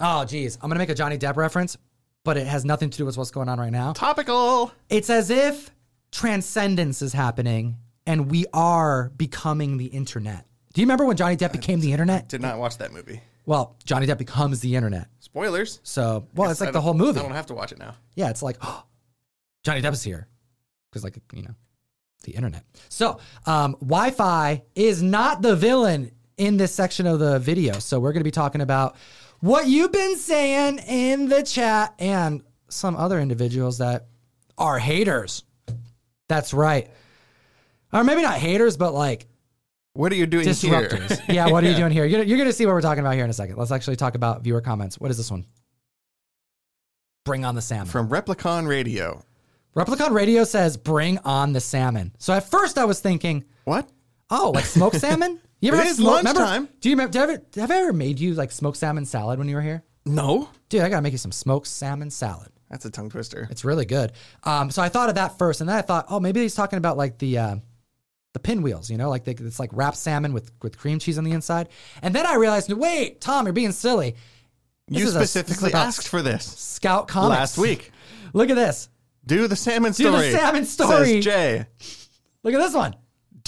Oh, geez. I'm going to make a Johnny Depp reference, but it has nothing to do with what's going on right now. Topical. It's as if transcendence is happening and we are becoming the internet. Do you remember when Johnny Depp became the internet? Did not watch that movie. Well, Johnny Depp becomes the internet. Spoilers. So, well, it's like the whole movie. I don't have to watch it now. Yeah, it's like, oh, Johnny Depp is here. Because, like, you know, the internet. So, um, Wi Fi is not the villain in this section of the video. So, we're going to be talking about what you've been saying in the chat and some other individuals that are haters. That's right. Or maybe not haters, but like What are you doing disruptors. here? yeah, what are you doing here? You're, you're going to see what we're talking about here in a second. Let's actually talk about viewer comments. What is this one? Bring on the salmon. From Replicon Radio. Replicon Radio says, "Bring on the salmon." So at first I was thinking, What? "Oh, like smoked salmon." You It had is smoke- remember- lunchtime. Do you remember? Did I ever, have I ever made you like smoked salmon salad when you were here? No. Dude, I gotta make you some smoked salmon salad. That's a tongue twister. It's really good. Um, so I thought of that first, and then I thought, oh, maybe he's talking about like the uh, the pinwheels, you know, like they, it's like wrapped salmon with with cream cheese on the inside. And then I realized, wait, Tom, you're being silly. This you is a- this is specifically about asked for this Scout Comics last week. Look at this. Do the salmon Do the story. salmon story. Says Jay. Look at this one.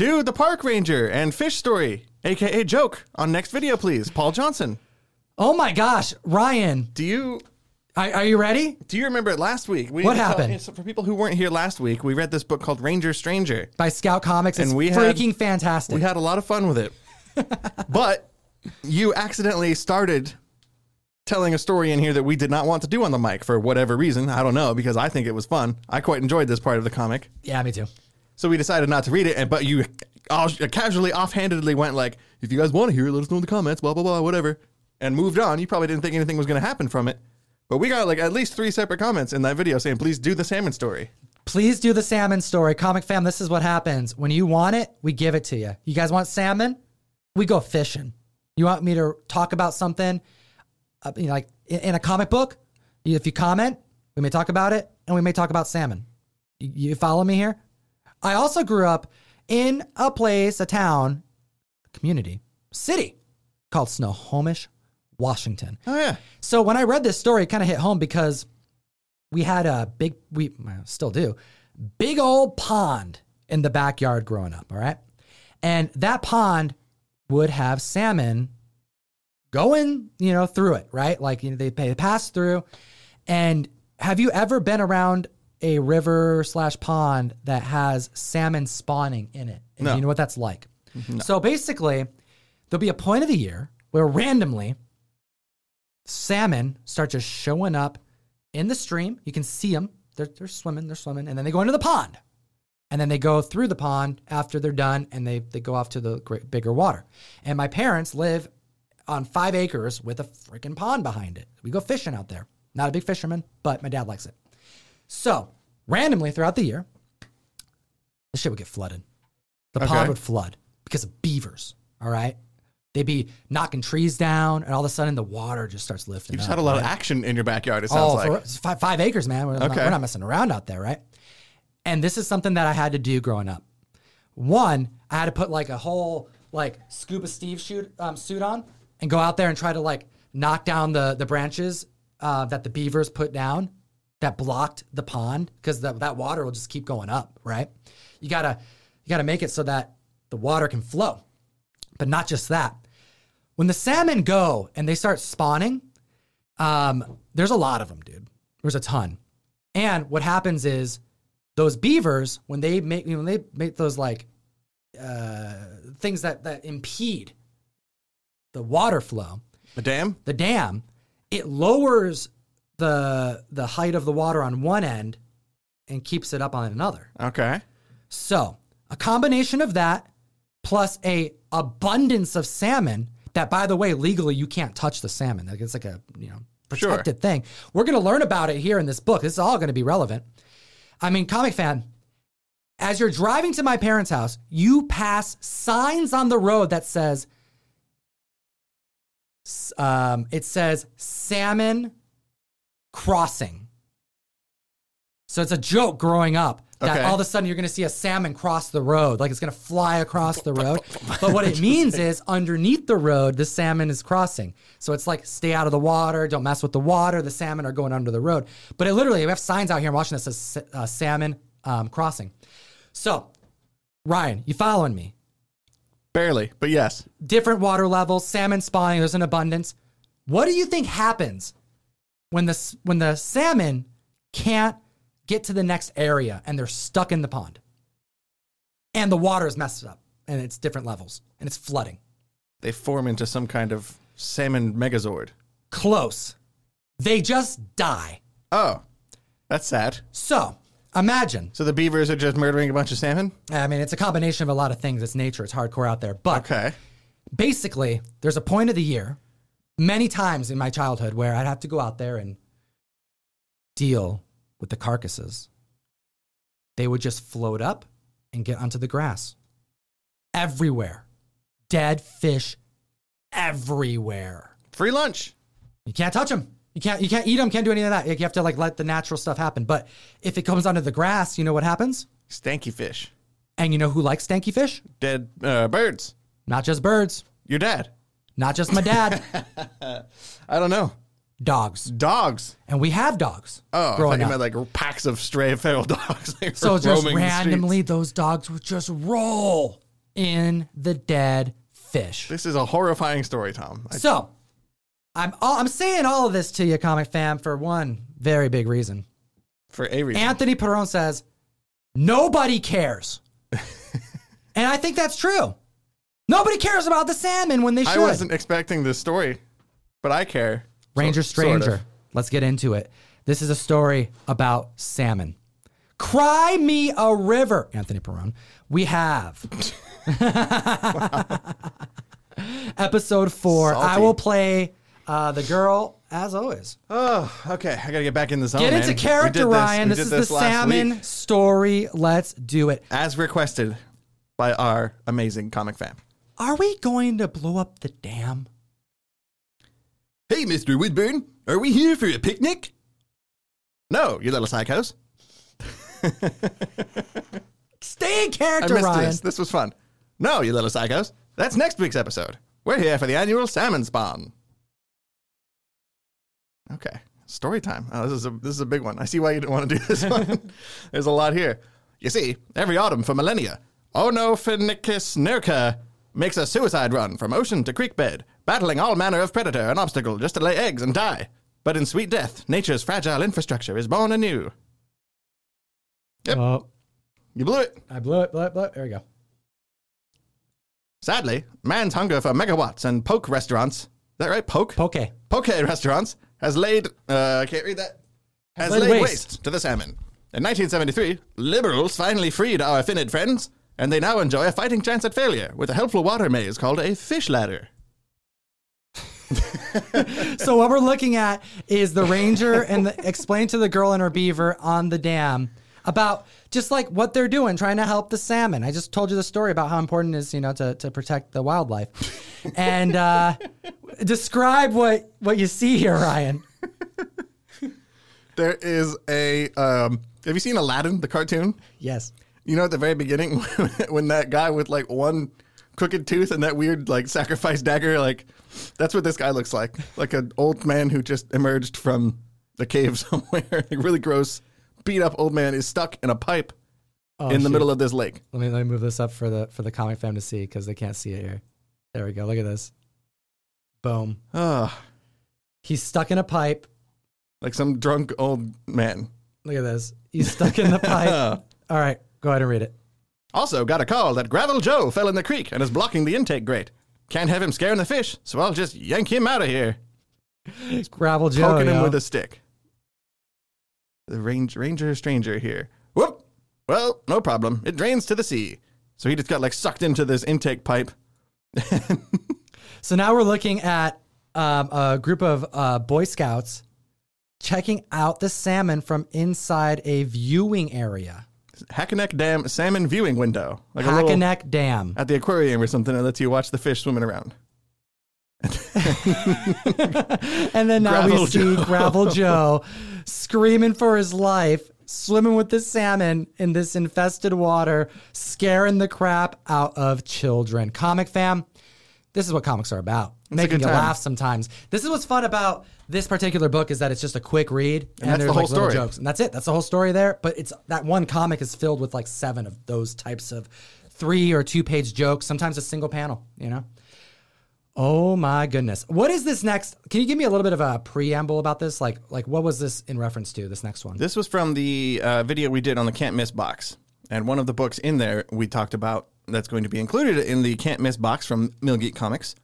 Do the park ranger and fish story, aka joke, on next video, please. Paul Johnson. Oh my gosh, Ryan, Do you are, are you ready? do you remember it last week? We What happened? so for people who weren't here last week, we read this book called Ranger Stranger. by Scout Comics. It's And we had- freaking fantastic. We had a lot of fun with it. but you accidentally started telling a story in here that we did not want to do on the mic for whatever reason. I don't know, because I think it was fun. I quite enjoyed this part of the comic. yeah, me too. So we decided not to read it, and but you casually, offhandedly went like, "If you guys want to hear it, let us know in the comments." Blah blah blah, whatever, and moved on. You probably didn't think anything was going to happen from it, but we got like at least three separate comments in that video saying, "Please do the salmon story." Please do the salmon story. Comic fam, this is what happens. When you want it, we give it to you. You guys want salmon? We go fishing. You want me to talk about something, uh, you know, like in, a comic book? If you comment, we may talk about it and we may talk about salmon. You follow me here? I also grew up in a place, a town, a community, city called Snohomish, Washington. Oh yeah, So when I read this story, it kind of hit home because we had a big, we still do, big old pond in the backyard growing up. All right. And that pond would have salmon going, you know, through it, right? Like, you know, they, they pass through. And have you ever been around a river slash pond that has salmon spawning in it? And No. you know what that's like? Mm-hmm. So basically, there'll be a point of the year where randomly salmon start just showing up in the stream. You can see them. They're, they're swimming, they're swimming, and then they go into the pond. And then they go through the pond after they're done and they, they go off to the great, bigger water. And my parents live on five acres with a freaking pond behind it. We go fishing out there. Not a big fisherman, but my dad likes it. So, randomly throughout the year, the shit would get flooded. The Okay. pond would flood because of beavers. All right. They'd be knocking trees down, and all of a sudden the water just starts lifting. you just up, had a lot right? of action in your backyard. It sounds Oh, like. five, five acres, man. We're, not, we're not messing around out there, right? And this is something that I had to do growing up. One, I had to put like a whole like scuba Steve shoot, um, suit on and go out there and try to like knock down the the branches uh, that the beavers put down that blocked the pond because that that water will just keep going up, right? You gotta you gotta make it so that the water can flow, but not just that. When the salmon go and they start spawning, um, there's a lot of them, dude. There's a ton. And what happens is those beavers, when they make when they make those like uh, things that that impede the water flow, the dam? the dam, it lowers the the height of the water on one end and keeps it up on another. Okay. So, a combination of that plus a abundance of salmon that by the way legally you can't touch the salmon. Like it's like a, you know, Sure. protected thing. We're going to learn about it here in this book. This is all going to be relevant. I mean, comic fan, as you're driving to my parents' house, you pass signs on the road that says um, it says salmon crossing. So it's a joke growing up that Okay. all of a sudden you're going to see a salmon cross the road, like it's going to fly across the road. But what it means is underneath the road, the salmon is crossing. So it's like stay out of the water, don't mess with the water. The salmon are going under the road. But it literally, we have signs out here in Washington that says uh, salmon um, crossing. So, Ryan, you following me? Barely, but yes. different water levels, salmon spawning, there's an abundance. What do you think happens when the when the salmon can't get to the next area and they're stuck in the pond? And the water is messed up and it's different levels and it's flooding. They form into some kind of salmon megazord. Close. They just die. Oh, that's sad. So, imagine. So the beavers are just murdering a bunch of salmon? I mean, it's a combination of a lot of things. It's nature, it's hardcore out there. But Okay. basically, there's a point of the year, many times in my childhood, where I'd have to go out there and deal with the carcasses. They would just float up and get onto the grass. Everywhere. Dead fish everywhere. Free lunch. You can't touch them. You can't you can't eat them, can't do any of that. You have to like let the natural stuff happen. But if it comes onto the grass, you know what happens? Stanky fish. And you know who likes stanky fish? Dead uh, birds. Not just birds, Your dad. Not just my dad, I don't know. dogs. Dogs. And we have dogs. Oh, I thought growing you up. meant like packs of stray feral dogs. like, so just roaming the streets. randomly, those dogs would just roll in the dead fish. This is a horrifying story, Tom. I, So, I'm all, I'm saying all of this to you, comic fam, for one very big reason. for a reason. Anthony Perron says nobody cares, and I think that's true. Nobody cares about the salmon when they should. I wasn't expecting this story, but I care. Ranger So- sort of. Stranger. Let's get into it. This is a story about salmon. Cry me a river, Anthony Perron. We have episode four. I will play uh, the girl as always. Oh, okay. I gotta get back in the zone. Get man. into We character, did this- Ryan. we This did is the salmon week, story. Let's do it. as requested by our amazing comic fan. Are we going to blow up the dam? Hey, Mr. Woodburn, are we here for a picnic? No, you little psychos. Stay in I character, missed Ryan. this. This was fun. No, you little psychos. That's next week's episode. We're here for the annual salmon spawn. Okay, story time. Oh, this is a this is a big one. I see why you didn't want to do this one. There's a lot here. You see, every autumn for millennia, Onophonicus nerka makes a suicide run from ocean to creek bed, battling all manner of predator and obstacle just to lay eggs and die. But in sweet death, nature's fragile infrastructure is born anew. Yep. Oh, You blew it. I blew it. Blew it, blew it. There we go. Sadly, man's hunger for megawatts and poke restaurants, is that right? Poke? Poke. Poke restaurants has laid, uh, I can't read that, has laid laid, waste. waste. to the salmon. In 1973, liberals finally freed our finid friends, and they now enjoy a fighting chance at failure with a helpful water maze called a fish ladder. So what we're looking at is the ranger and the, explain to the girl and her beaver on the dam about just like what they're doing, trying to help the salmon. I just told you the story about how important it is, you know, to, to protect the wildlife. And uh, describe what what you see here, Ryan. There is a, um, have you seen Aladdin, the cartoon? Yes. You know, at the very beginning, when that guy with like one crooked tooth and that weird like sacrifice dagger, like that's what this guy looks like. Like an old man who just emerged from the cave somewhere. like really gross, beat up old man is stuck in a pipe Oh, in the shoot. middle of this lake. Let me let me move this up for the for the comic fam to see because they can't see it here. There we go. Look at this. Boom. Oh, He's stuck in a pipe. like some drunk old man. Look at this. He's stuck in the pipe. All right, go ahead and read it. Also, got a call that Gravel Joe fell in the creek and is blocking the intake grate. Can't have him scaring the fish, so I'll just yank him out of here. It's Gravel Joe. poking him yo. with a stick. The range, ranger stranger here. Whoop! Well, no problem. It drains to the sea. So he just got like sucked into this intake pipe. So now we're looking at um, a group of uh, Boy Scouts checking out the salmon from inside a viewing area. Hackaneck Dam salmon viewing window. Like a little, Hackaneck Dam. at the aquarium or something that lets you watch the fish swimming around. And then now we see Joe. Gravel Joe screaming for his life, swimming with the salmon in this infested water, scaring the crap out of children. Comic fam, this is what comics are about. Making you time. laugh sometimes. This is what's fun about this particular book is that it's just a quick read and, that's there's the whole like little story. jokes. And that's it. That's the whole story there. But it's that one comic is filled with like seven of those types of three or two page jokes, sometimes a single panel, you know? Oh my goodness. What is this next? Can you give me a little bit of a preamble about this? Like like what was this in reference to, this next one? This was from the uh, video we did on the Can't Miss box. And one of the books in there we talked about that's going to be included in the Can't Miss box from Millgeek Comics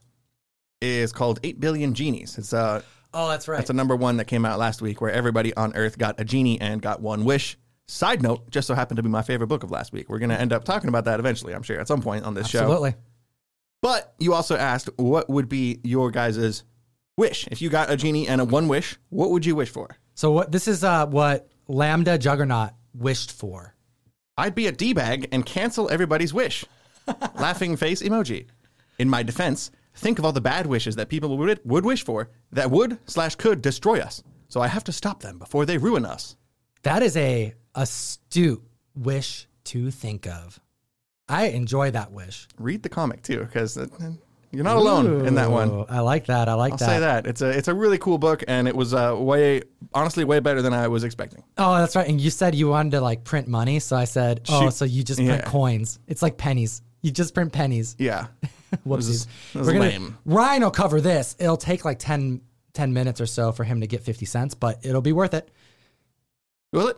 is called 8 Billion Genies. It's uh, oh, that's right. It's a number one that came out last week where everybody on Earth got a genie and got one wish. Side note, just so happened to be my favorite book of last week. We're going to end up talking about that eventually, I'm sure, at some point on this show. Absolutely. But you also asked what would be your guys' wish? If you got a genie and a one wish, what would you wish for? So what this is uh what Lambda Juggernaut wished for. I'd be a D bag and cancel everybody's wish. Laughing face emoji. In my defense, think of all the bad wishes that people would, would wish for that would slash could destroy us. So I have to stop them before they ruin us. That is a astute wish to think of. I enjoy that wish. Read the comic too, because you're not alone in that one. I like that. I like that. I'll that. say that it's a it's a really cool book, and it was uh, way honestly way better than I was expecting. Oh, that's right. And you said you wanted to like print money, so I said, "Oh, Shoot. so you just print Yeah. coins? It's like pennies. You just print pennies." Yeah, Whoopsies. was- it was We're gonna lame. Ryan will cover this. It'll take like 10, 10 minutes or so for him to get fifty cents, but it'll be worth it. will it?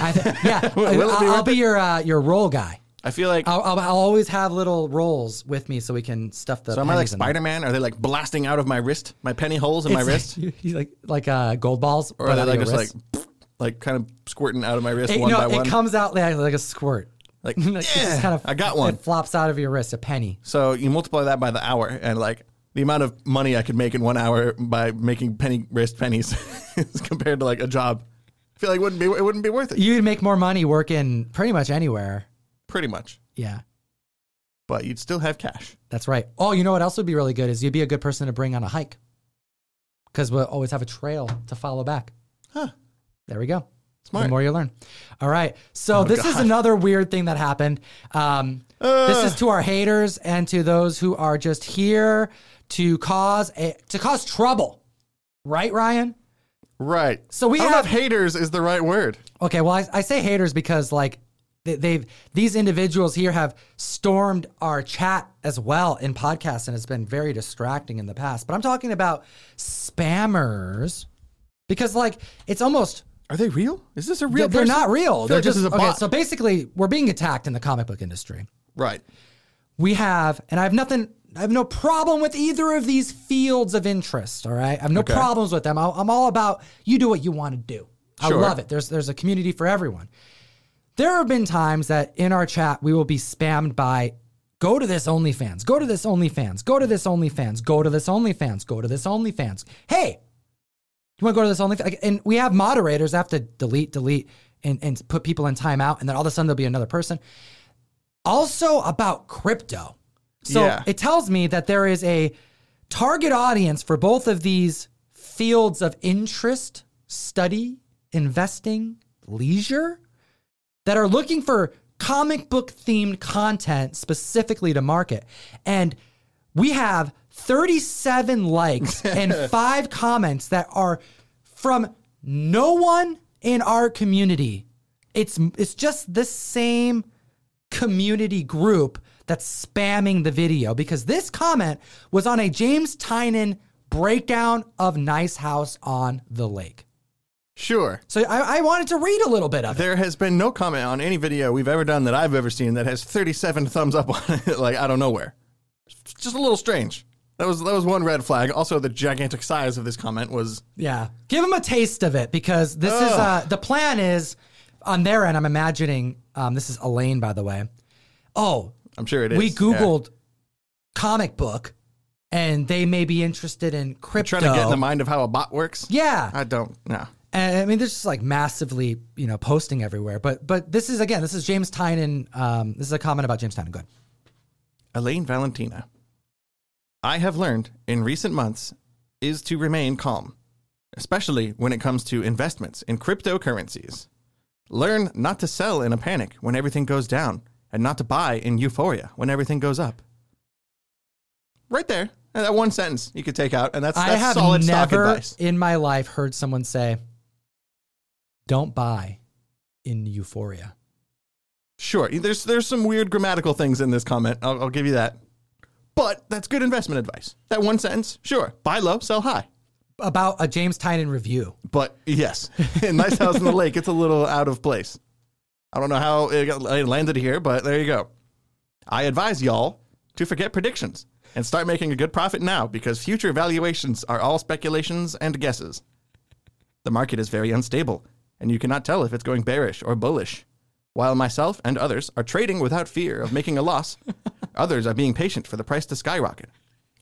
I th- yeah, Will it be I'll, I'll be your uh, your roll guy. I feel like I'll, I'll, I'll always have little rolls with me so we can stuff the. so. Am I like pennies in them. Spider Man? Are they like blasting out of my wrist, my penny holes in my It's wrist, Like, you- you like like uh, gold balls, or but are they out of like your just wrist. like like kind of squirting out of my wrist It, one no, by one? it comes out like, like a squirt. like, Like, it yeah, just kind of I got one. It flops out of your wrist, a penny. So you multiply that by the hour, and like the amount of money I could make in one hour by making penny wrist pennies is compared to like a job. I feel like it wouldn't be it wouldn't be worth it. You'd make more money working pretty much anywhere. Pretty much, Yeah, but you'd still have cash. that's right. Oh, you know what else would be really good is you'd be a good person to bring on a hike because we'll always have a trail to follow back. Huh. There we go. Smart. The more you learn. All right. So this is another weird thing that happened. Um, this is to our haters and to those who are just here to cause a, to cause trouble. Right, Ryan? Right. So we I have- haters is the right word. Okay, well, I, I say haters because like they've these individuals here have stormed our chat as well in podcasts, and it's been very distracting in the past. But I'm talking about spammers because like it's almost Are they real? Is this a real? they're person? not real. They're like just is a okay. bot. So basically, we're being attacked in the comic book industry. right. We have, and I have nothing. I have no problem with either of these fields of interest. All right, I have no Okay. problems with them. I'm all about you do what you want to do. I Sure. love it. There's there's a community for everyone. There have been times that in our chat we will be spammed by go to this OnlyFans, go to this OnlyFans, go to this OnlyFans, go to this OnlyFans, go to this OnlyFans. Hey, you want to go to this OnlyFans? Like, and we have moderators that have to delete, delete, and, and put people in timeout, and then all of a sudden there'll be another person. Also about crypto. So Yeah. it tells me that there is a target audience for both of these fields of interest, study, investing, leisure that are looking for comic book themed content specifically to market. And we have 37 likes and five comments that are from no one in our community. It's it's just the same community group that's spamming the video because this comment was on a James Tynion breakdown of Nice House on the Lake. Sure. So I, I wanted to read a little bit of it. There has been no comment on any video we've ever done that I've ever seen that has 37 thumbs up on it, like out of nowhere. It's just a little strange. That was that was one red flag. Also, the gigantic size of this comment was Yeah. Give them a taste of it because this is uh the plan is on their end, I'm imagining um, this is Elaine, by the way. Oh, I'm sure it is. we yeah. Googled comic book and they may be interested in crypto. trying to get in the mind of how a bot works. yeah. I don't. No. And I mean, there's just like massively, you know, posting everywhere. But but this is again, this is James Tynion. Um, this is a comment about James Tynion. Good. Elaine Valentina. I have learned in recent months is to remain calm, especially when it comes to investments in cryptocurrencies. Learn not to sell in a panic when everything goes down, and not to buy in euphoria when everything goes up. Right there. That one sentence you could take out, and that's, I have solid stock never advice. in my life heard someone say, "Don't buy in euphoria." Sure, there's there's some weird grammatical things in this comment. I'll, I'll give you that. But that's good investment advice. That one sentence, sure. Buy low, sell high. About a James Tynion review. But yes, in Nice House on the Lake, it's a little out of place. I don't know how it, got, it landed here, but there you go. I advise y'all to forget predictions and start making a good profit now because future valuations are all speculations and guesses. The market is very unstable, and you cannot tell if it's going bearish or bullish. While myself and others are trading without fear of making a loss, others are being patient for the price to skyrocket.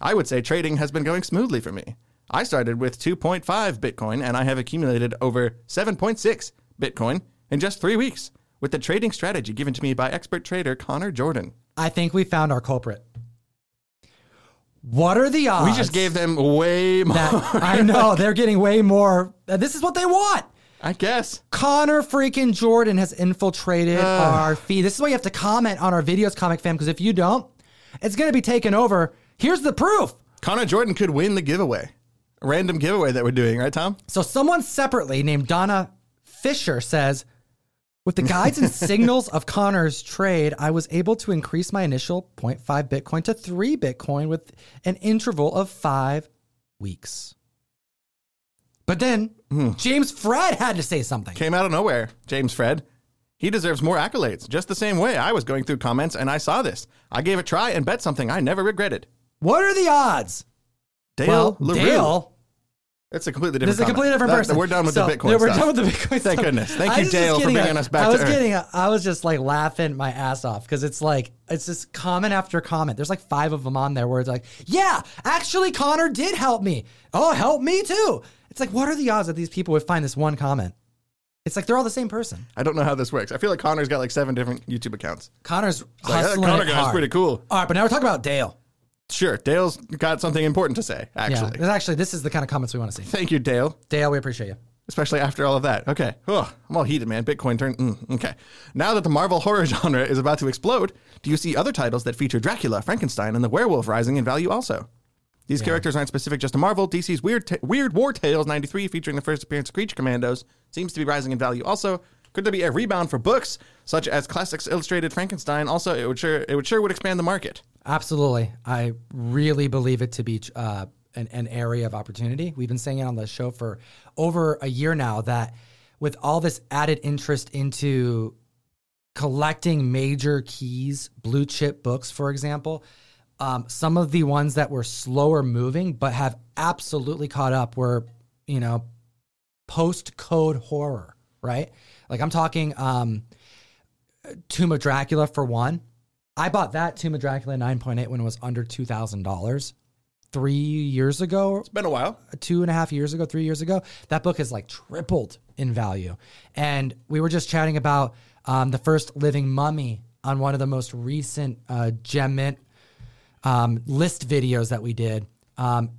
I would say trading has been going smoothly for me. I started with 2.5 Bitcoin and I have accumulated over 7.6 Bitcoin in just three weeks with the trading strategy given to me by expert trader Connor Jordan. I think we found our culprit. What are the odds? We just gave them way more, that. I know they're getting way more. This is what they want. I guess. Connor freaking Jordan has infiltrated our feed. This is why you have to comment on our videos, Comic Fam, because if you don't, it's going to be taken over. Here's the proof. Connor Jordan could win the giveaway. A random giveaway that we're doing, right, Tom? So someone separately named Donna Fisher says, with the guides and signals of Connor's trade, I was able to increase my initial 0.5 Bitcoin to 3 Bitcoin with an interval of five weeks. But then hmm. James Fred had to say something. Came out of nowhere, James Fred. He deserves more accolades, just the same way I was going through comments and I saw this. I gave it a try and bet something I never regretted. What are the odds? Dale well, LaRue. Dale, It's a completely this different is a completely comment. different That- person. We're done with So, the Bitcoin yeah, We're stuff. done with the Bitcoin Thank stuff. goodness. Thank I you, was just Dale, for getting bringing a- us back I to was Earth. getting, a, I was just like laughing my ass off because it's like it's just comment after comment. There's like five of them on there where it's like, yeah, actually, Connor did help me. Oh, help me too. It's like, what are the odds that these people would find this one comment? It's like they're all the same person. I don't know how this works. I feel like Connor's got like seven different YouTube accounts. Connor's Like, that hustling Connor it guy's hard. pretty cool. All right, but now we're talking about Dale. Sure, Dale's got something important to say, Yeah, actually. this actually, this is the kind of comments we want to see. Thank you, Dale. Dale, we appreciate you. especially after all of that. Okay, Ugh, I'm all heated, man. Bitcoin turned. Mm, okay, now that the Marvel horror genre is about to explode, do you see other titles that feature Dracula, Frankenstein, and the werewolf rising in value also? These characters aren't specific just to Marvel. DC's Weird Ta- Weird War Tales '93, featuring the first appearance of Creature Commandos, seems to be rising in value also. Could there be a rebound for books such as Classics Illustrated Frankenstein? Also, it would sure it would sure would expand the market. Absolutely. I really believe it to be uh, an, an area of opportunity. We've been saying it on the show for over a year now that with all this added interest into collecting major keys, blue chip books, for example, um, some of the ones that were slower moving but have absolutely caught up were, you know, post code horror, right? Like I'm talking um, Tomb of Dracula for one. I bought that Tomb of Dracula 9.8 when it was under $2,000 three years ago, It's been a while. two and a half years ago, three years ago. That book has like tripled in value. And we were just chatting about um, the first living mummy on one of the most recent uh, Gem Mint um, list videos that we did. Um,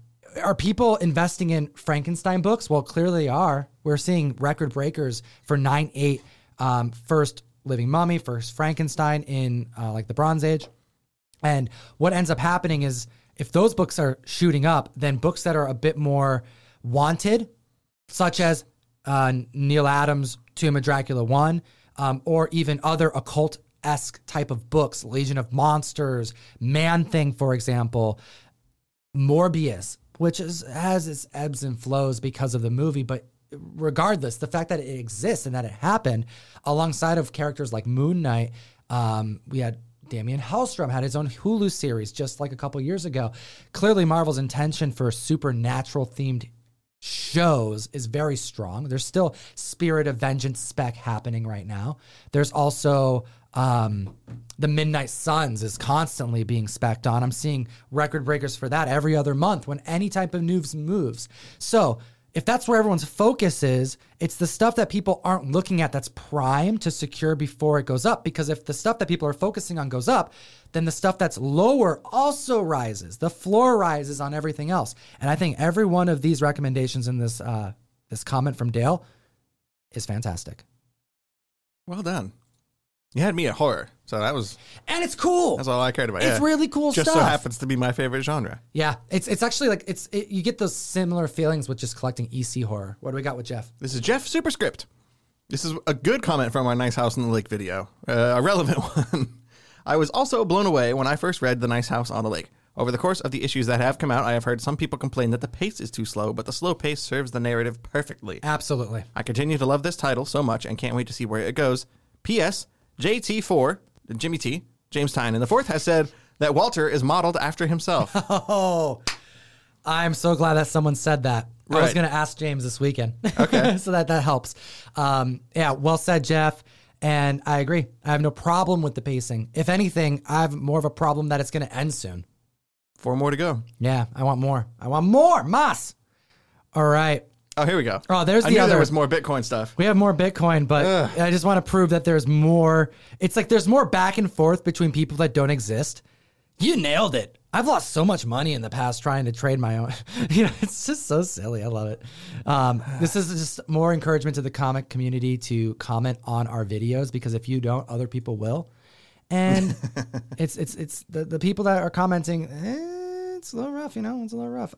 are people investing in Frankenstein books? Well, clearly they are. We're seeing record breakers for 9 8 um, first living mummy, first Frankenstein in uh, like the Bronze Age. And what ends up happening is if those books are shooting up, then books that are a bit more wanted, such as uh, Neal Adams' Tomb of Dracula 1, um, or even other occult esque type of books, Legion of Monsters, Man Thing, for example, Morbius, which is, has its ebbs and flows because of the movie, but regardless, the fact that it exists and that it happened alongside of characters like Moon Knight, um, we had Damian Hellstrom had his own Hulu series just like a couple years ago. Clearly, Marvel's intention for supernatural themed shows is very strong. There's still Spirit of Vengeance spec happening right now. There's also um, the Midnight Suns is constantly being specced on. I'm seeing record breakers for that every other month when any type of news moves. So if that's where everyone's focus is, it's the stuff that people aren't looking at that's prime to secure before it goes up. Because if the stuff that people are focusing on goes up, then the stuff that's lower also rises. The floor rises on everything else. And I think every one of these recommendations in this uh, this comment from Dale is fantastic. Well done. You had me at horror, so that was And it's cool. that's all I cared about. It's yeah. really cool stuff. Just stuff. so happens to be my favorite genre. Yeah, it's it's actually like it's it, you get those similar feelings with just collecting EC horror. What do we got with Jeff? This is Jeff Superscript. This is a good comment from our Nice House on the Lake video, uh, a relevant one. I was also blown away when I first read The Nice House on the Lake. Over the course of the issues that have come out, I have heard some people complain that the pace is too slow, but the slow pace serves the narrative perfectly. Absolutely. I continue to love this title so much and can't wait to see where it goes. P.S. JT4, Jimmy T, James Tyne, and the fourth has said that Walter is modeled after himself. Oh, I'm so glad that someone said that. I was going to ask James this weekend. Okay. so that that helps. Um, yeah, well said, Jeff. And I agree. I have no problem with the pacing. If anything, I have more of a problem that it's going to end soon. Four more to go. Yeah, I want more. I want more. Mas. All right. Oh, here we go. Oh, there's I the knew other- there was more Bitcoin stuff. We have more Bitcoin, but Ugh. I just want to prove that there's more. It's like there's more back and forth between people that don't exist. You nailed it. I've lost so much money in the past trying to trade my own. you know, it's just so silly. I love it. Um, this is just more encouragement to the comic community to comment on our videos because if you don't, other people will. And it's it's it's the, the people that are commenting. Eh, it's a little rough, you know. It's a little rough.